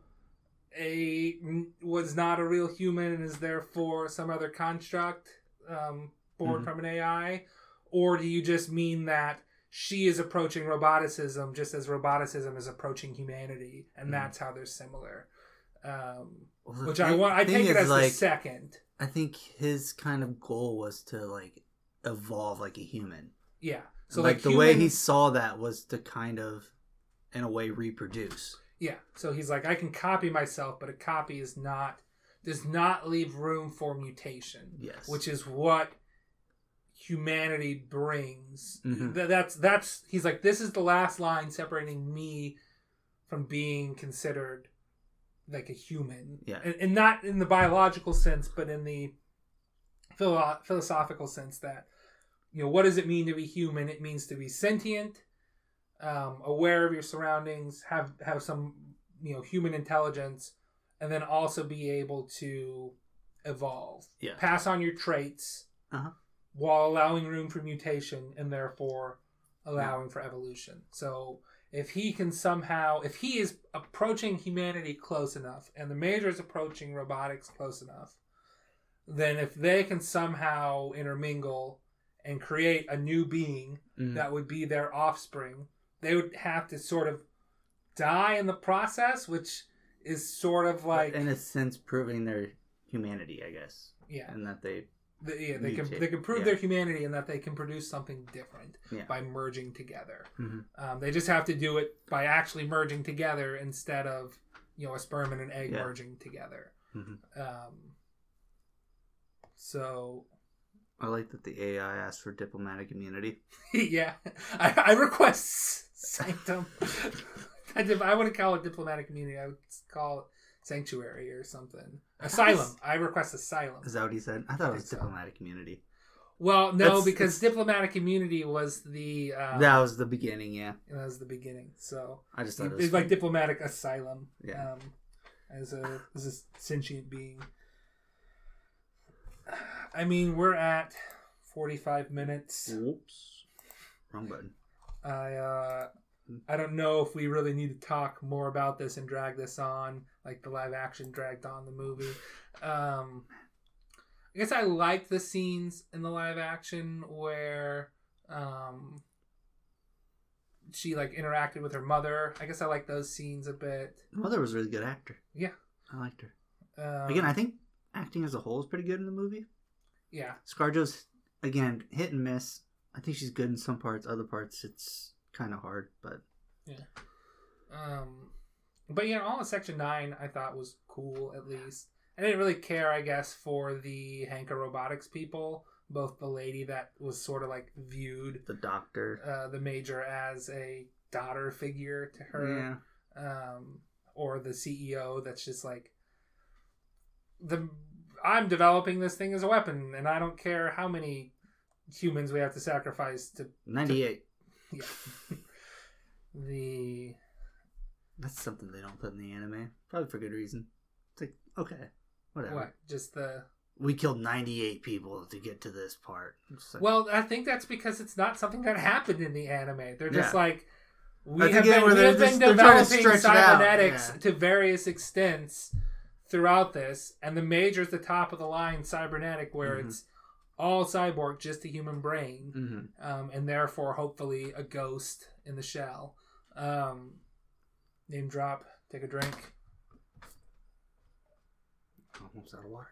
A: a was not a real human and is therefore some other construct um, born
B: Mhm.
A: from an AI, or do you just mean that she is approaching roboticism just as roboticism is approaching humanity, and
B: Mhm.
A: that's how they're similar? Um,
C: Well,
A: which
C: thing-
A: I want. I take it as
C: like,
A: the second.
C: I think his kind of goal was to like evolve like a human.
A: Yeah.
C: So like,
A: like,
C: the way he saw that was to kind of, in a way, reproduce.
A: Yeah. So he's like, I can copy myself, but a copy is not does not leave room for mutation.
C: Yes.
A: which is what humanity brings.
C: Mhm.
A: Th- that's that's he's like this is the last line separating me from being considered like a human.
C: Yeah.
A: and, and not in the biological sense, but in the philo- philosophical sense that you know what does it mean to be human? It means to be sentient, um, aware of your surroundings, have have some you know human intelligence, and then also be able to evolve,
C: Yeah.
A: pass on your traits,
C: Uh-huh.
A: while allowing room for mutation and therefore allowing for evolution. So if he can somehow, if he is approaching humanity close enough, and the major is approaching robotics close enough, then if they can somehow intermingle and create a new being
C: Mhm.
A: that would be their offspring, they would have to sort of die in the process, which is sort of like
C: in a sense, proving their humanity, I guess,
A: yeah,
C: and that they
A: the, yeah, they can they can prove
C: yeah.
A: their humanity and that they can produce something different
C: Yeah.
A: by merging together.
C: Mhm.
A: Um, they just have to do it by actually merging together instead of you know a sperm and an egg
C: Yeah.
A: merging together.
C: Mhm.
A: Um, so
C: I like that the AI asked for diplomatic immunity.
A: yeah, I, I request sanctum. I, I wouldn't call it diplomatic immunity. I would call it sanctuary or something. Asylum. I request asylum.
C: Is that what he said? I thought it was
A: so.
C: diplomatic immunity.
A: Well, no,
C: That's-
A: because
C: it's-
A: diplomatic immunity was the uh,
C: that was the beginning, yeah.
A: that was the beginning. So
C: I just thought it
A: it's
C: was
A: like diplomatic asylum.
C: Yeah.
A: Um, as a as a sentient being. I mean, we're at 45 minutes.
C: Whoops. Wrong button.
A: I uh I don't know if we really need to talk more about this and drag this on like the live action dragged on the movie. Um I guess I like the scenes in the live action where um she like interacted with her mother. I guess I like those scenes a bit.
C: Mother was a really good actor.
A: Yeah.
C: I liked her.
A: Um,
C: Again, I think acting as a whole is pretty good in the movie.
A: yeah.
C: ScarJo's again hit and miss. I think she's good in some parts. Other parts, it's kind of hard. But yeah.
A: Um, but yeah, all of Section Nine I thought was cool. At least I didn't really care, I guess, for the Hanka Robotics people. Both the lady that was sort of like viewed
C: the doctor,
A: uh, the major as a daughter figure to her,
C: yeah,
A: um, or the CEO that's just like the I'm developing this thing as a weapon, and I don't care how many humans we have to sacrifice to
C: ninety-eight.
A: yeah. the
C: That's something they don't put in the anime, probably for good reason. It's like okay, whatever.
A: what just the
C: We killed ninety-eight people to get to this part. Like-
A: Well, I think that's because it's not something that happened in the anime. They're just
C: Yeah.
A: like we have been, we have been
C: just- to
A: developing
C: out,
A: cybernetics
C: yeah.
A: to various extents throughout this, and the major's the top of the line cybernetic, where
C: Mhm.
A: it's all cyborg, just a human brain,
C: Mhm.
A: um, and therefore hopefully a ghost in the shell. Um, name drop. Take a drink.
C: almost out of water.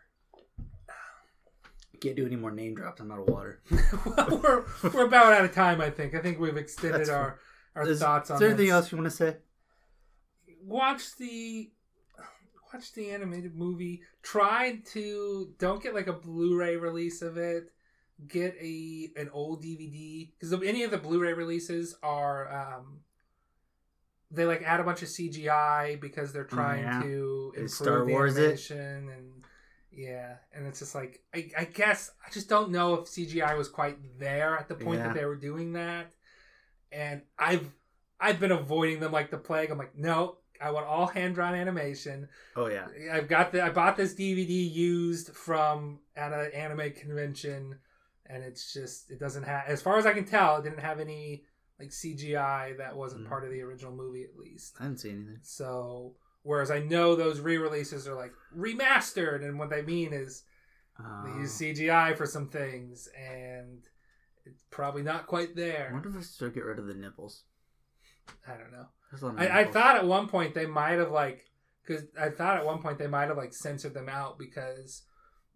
C: Can't do any more name drops. I'm out of water.
A: well, we're we're about out of time. I think. I think we've extended
C: That's
A: our our
C: Is,
A: thoughts on.
C: is there anything else you want to say?
A: watch the watch the animated movie try to don't get like a blu-ray release of it get a an old dvd because any of the blu-ray releases are um they like add a bunch of cgi because they're trying
C: yeah.
A: to improve
C: Star
A: the
C: Wars it?
A: animation and yeah and it's just like I, I guess i just don't know if cgi was quite there at the point
C: Yeah.
A: that they were doing that and i've i've been avoiding them like the plague i'm like no i want all hand drawn animation
C: Oh yeah.
A: i've got the i bought this dvd used from at an anime convention and it's just it doesn't have as far as i can tell it didn't have any like cgi that wasn't
C: Mhm.
A: part of the original movie at least
C: I didn't see anything.
A: so whereas i know those re-releases are like remastered and what they mean is they
C: Uh,
A: use cgi for some things and it's probably not quite there.
C: I wonder if they still get rid of the nipples.
A: i don't know
C: There's a lot of
A: I, I thought at one point they might have like because I thought at one point they might have like censored them out because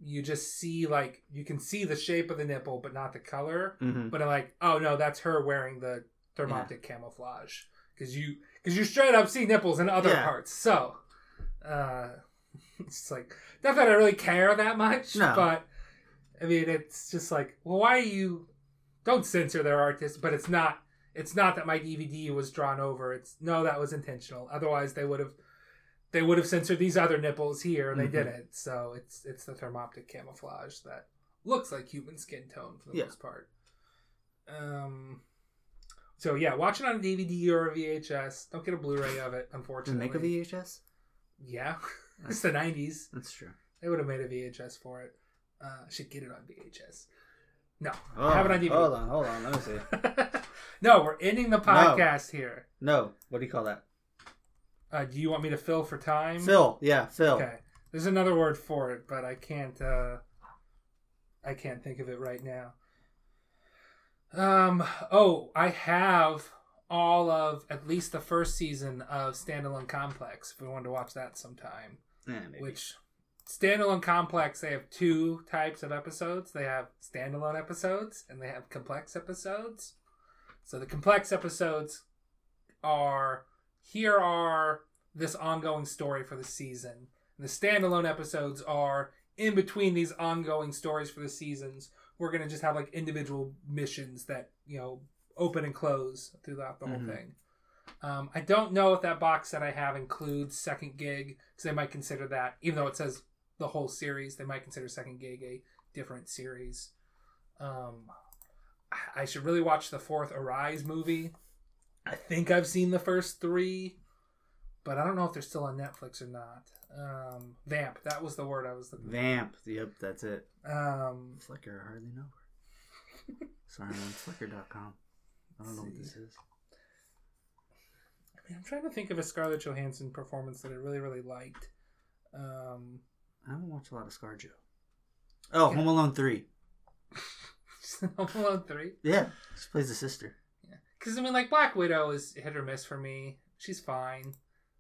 A: you just see like you can see the shape of the nipple but not the color.
C: Mhm.
A: But I'm like, oh no, that's her wearing the thermoptic camouflage because you because you straight up see nipples in other
C: Yeah.
A: parts. So uh, it's like not that I really care that much,
C: No.
A: but I mean it's just like, well, why are you? Don't censor their artists, but it's not it's not that my DVD was drawn over. It's no, that was intentional. Otherwise, they would have they would have censored these other nipples here, and they
C: Mhm.
A: didn't. So it's it's the thermoptic camouflage that looks like human skin tone for the
C: Yeah.
A: most part. Um. So yeah, watch it on a DVD or a VHS. Don't get a Blu-ray of it,
C: Did
A: unfortunately.
C: make a VHS?
A: Yeah, it's the '90s.
C: That's true.
A: They would have made a VHS for it. Uh, should get it on VHS. No,
B: Oh,
A: have it on DVD.
B: Hold on, hold on. Let me see.
A: no, we're ending the podcast here.
B: No, what do you call that?
A: Uh, do you want me to fill for time?
B: Fill, Yeah, fill.
A: Okay. There's another word for it, but I can't. Uh, I can't think of it right now. Um. Oh, I have all of at least the first season of Standalone Complex. If we wanted to watch that sometime.
C: Yeah, maybe.
A: Which Standalone Complex, they have two types of episodes. They have standalone episodes and they have complex episodes. So the complex episodes are here are this ongoing story for the season. And the standalone episodes are in between these ongoing stories for the seasons. We're gonna just have like individual missions that you know open and close throughout the
C: Mhm.
A: whole thing. Um, I don't know if that box that I have includes second gig because they might consider that, even though it says the whole series, they might consider second gig a different series. Um, I- should really watch the fourth Arise movie. I think I've seen the first three, but I don't know if they're still on Netflix or not. Um, Vamp, that was the word I was looking. For.
C: Vamp. Yep, that's it.
A: for. Um,
C: Flickr, I hardly know her. Sorry, I'm on Flickr.com. I don't know what this is.
A: I mean, I'm trying to think of a Scarlett Johansson performance that I really, really liked. Um,
C: I haven't watched a lot of ScarJo. Oh. Home Alone 3.
A: Home Alone three.
C: Yeah, she plays the sister.
A: Yeah, Because I mean, like Black Widow is hit or miss for me. She's fine.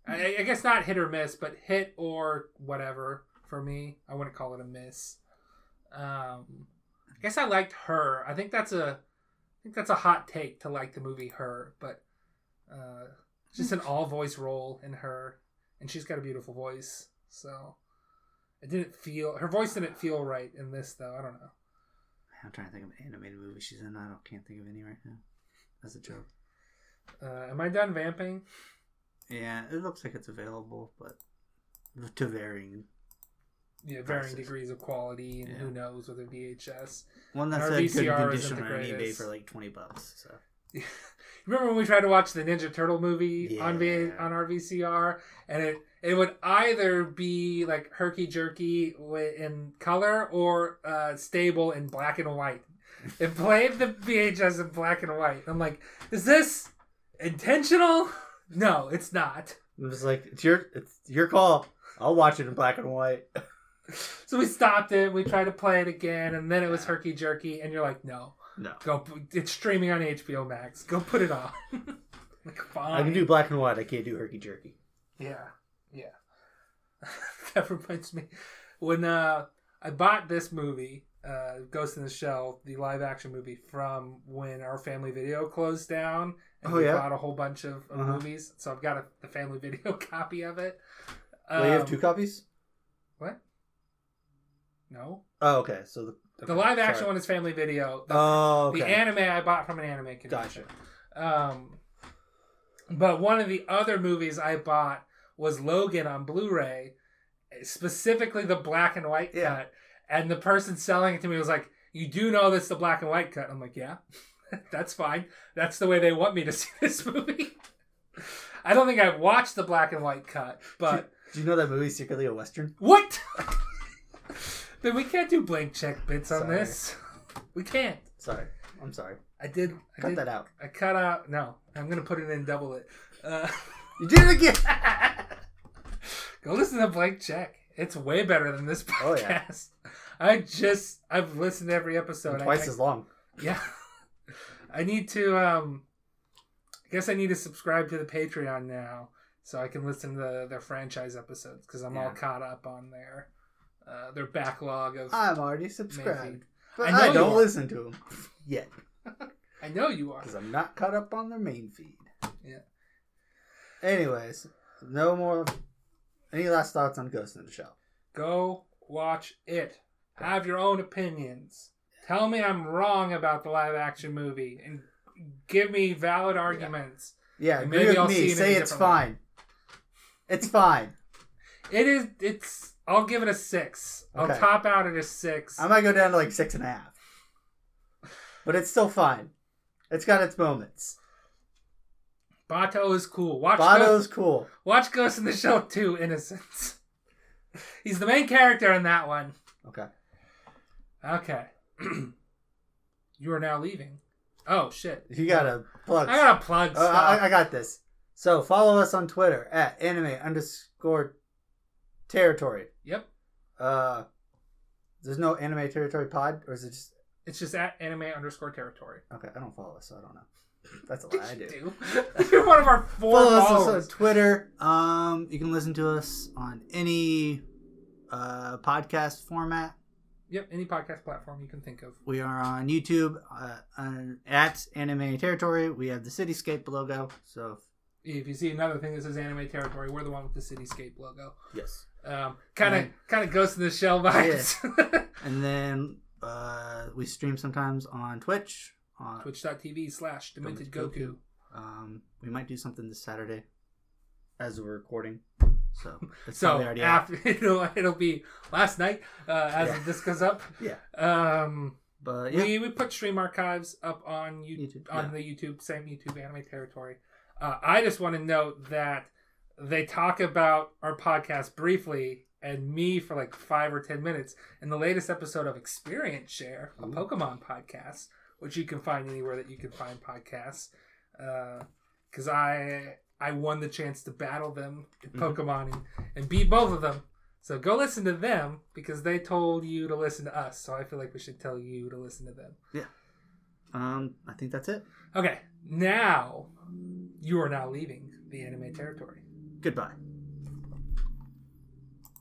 A: I, I guess not hit or miss, but hit or whatever for me. I wouldn't call it a miss. Um, I guess I liked her. I think that's a, I think that's a hot take to like the movie Her, but uh, just an all voice role in her, and she's got a beautiful voice. So it didn't feel her voice didn't feel right in this though. I don't know.
C: I'm trying to think of an animated movie she's in. I don't, can't think of any right now. As a joke.
A: Uh, am I done vamping?
C: Yeah, it looks like it's available, but to varying.
A: yeah, varying
C: prices.
A: degrees of quality, and
C: Yeah.
A: who knows with a VHS.
C: One that's
A: Our
C: in good
A: VCR
C: condition
A: isn't the
C: on eBay for like 20 bucks. So
A: Remember when we tried to watch the Ninja Turtle movie on v- on our VCR, and it it would either be like herky jerky in color or uh, stable in black and white. It played the VHS in black and white. I'm like, is this intentional? No, it's not.
B: It was like it's your it's your call. I'll watch it in black and white.
A: So we stopped it. We tried to play it again, and then it was herky jerky. And you're like, no,
B: No,
A: go. It's streaming on HBO Max. Go put it on. like, fine.
B: I can do black and white. I can't do herky jerky.
A: Yeah. that reminds me when uh, I bought this movie, uh, Ghost in the Shell, the live action movie from when our family video closed down, and
B: Oh,
A: we
B: yeah?
A: bought a whole bunch of, of
B: Uh-huh.
A: movies. So I've got a, the family video copy of it.
B: Well, you have
A: Um,
B: two copies.
A: What? No,
B: Oh, okay. So the
A: the live action
B: sorry.
A: one is family video. The,
B: Oh, okay.
A: the anime I bought from an anime convention.
B: Gotcha.
A: Um, but one of the other movies I bought was Logan on Blu-ray, specifically the black and white
B: Yeah.
A: cut. And the person selling it to me was like, "You do know this the black and white cut?" I'm like, "Yeah, that's fine. That's the way they want me to see this movie." I don't think I've watched the black and white cut, but
B: Do you know that movie's secretly a western?
A: what? then we can't do blank check bits on
B: Sorry.
A: this. We can't.
B: Sorry, I'm sorry.
A: I did. I
B: Cut
A: did,
B: that out.
A: I cut out. No, I'm gonna put it in double it. Uh,
B: You did it again.
A: go listen to Blank Check. It's way better than this podcast.
B: Oh, yeah.
A: I just I've listened to every episode. I-
B: Twice
A: I,
B: as long.
A: yeah. I need to. um I guess I need to subscribe to the Patreon now so I can listen to their franchise episodes because I'm all caught up on their uh, their backlog of.
B: I'm already subscribed, but
A: I
B: I, don't listen to them yet
A: I know you are.
B: because I'm not caught up on their main feed.
A: Yeah.
B: Anyways, no more. Any last thoughts on Ghost in the Shell?
A: Go watch it. Have your own opinions. Tell me I'm wrong about the live action movie and give me valid arguments.
B: Yeah, agree
A: maybe I'll see
B: me.
A: it
B: Say it's
A: different way.
B: fine. It's fine.
A: It is it's I'll give it a six. I'll top out at a six.
B: I might go down to like six and a half, but it's still fine. It's got its moments.
A: Batou is cool. Watch
B: Batou's
A: Ghost,
B: cool.
A: watch Ghost in the Shell 2 Innocence. He's the main character in that one.
B: Okay.
A: Okay. you are now leaving. Oh shit.
B: You gotta plug.
A: I gotta plug
B: Uh. I, I got this. So follow us on Twitter at anime underscore territory.
A: yep.
B: Uh, there's no anime territory pod, or is it just
A: It's just at anime underscore territory.
B: okay? I don't follow us, so I don't know. That's all. I do.
A: do? You're one of our four
B: Follow us
A: followers.
B: on Twitter.
C: Um, you can listen to us on any uh, podcast format.
A: Yep, any podcast platform you can think of.
C: We are on YouTube uh, on, at Anime Territory. We have the Cityscape logo. So
A: If you see another thing that says anime territory, we're the one with the cityscape logo.
B: Yes.
A: Um, kind of, kind of Ghost in the Shell vibes.
C: and then uh, we stream sometimes on Twitch. On,
A: Twitch.tv slash Demented Goku.
C: Um, we might do something this Saturday as we're recording. So it's
A: So
C: probably already out.
A: after it'll it'll be last night uh, as
B: Yeah.
A: this goes up.
B: Yeah.
A: Um,
C: But yeah,
A: we we put stream archives up on YouTube,
C: YouTube,
A: on
C: yeah.
A: the YouTube same YouTube anime territory. Uh, I just want to note that they talk about our podcast briefly and me for like five or ten minutes in the latest episode of Experience Share, a
B: Ooh.
A: Pokemon podcast, which you can find anywhere that you can find podcasts. Because I I won the chance to battle them in
C: Mhm.
A: Pokemon and, and beat both of them. So go listen to them because they told you to listen to us. So I feel like we should tell you to listen to them. Yeah.
C: Um, I think that's it.
A: Okay, now you are now leaving the anime territory.
C: Goodbye.